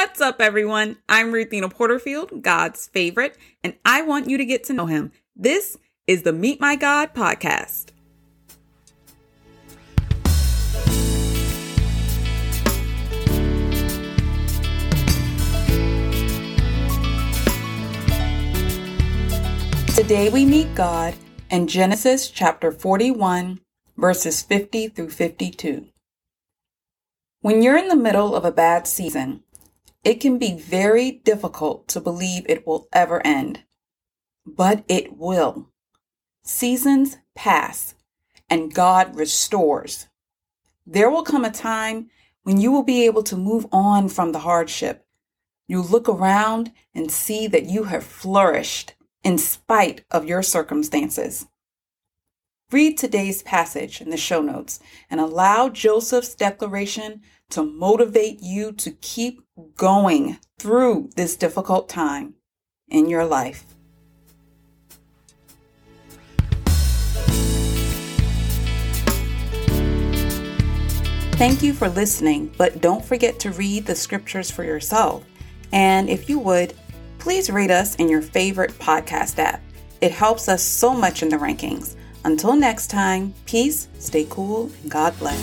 What's up, everyone? I'm Ruthina Porterfield, God's favorite, and I want you to get to know him. This is the Meet My God podcast. Today we meet God in Genesis chapter 41, verses 50 through 52. When you're in the middle of a bad season, it can be very difficult to believe it will ever end. But it will. Seasons pass and God restores. There will come a time when you will be able to move on from the hardship. You look around and see that you have flourished in spite of your circumstances. Read today's passage in the show notes and allow Joseph's declaration to motivate you to keep going through this difficult time in your life. Thank you for listening, but don't forget to read the scriptures for yourself. And if you would, please rate us in your favorite podcast app. It helps us so much in the rankings. Until next time, peace, stay cool, and God bless.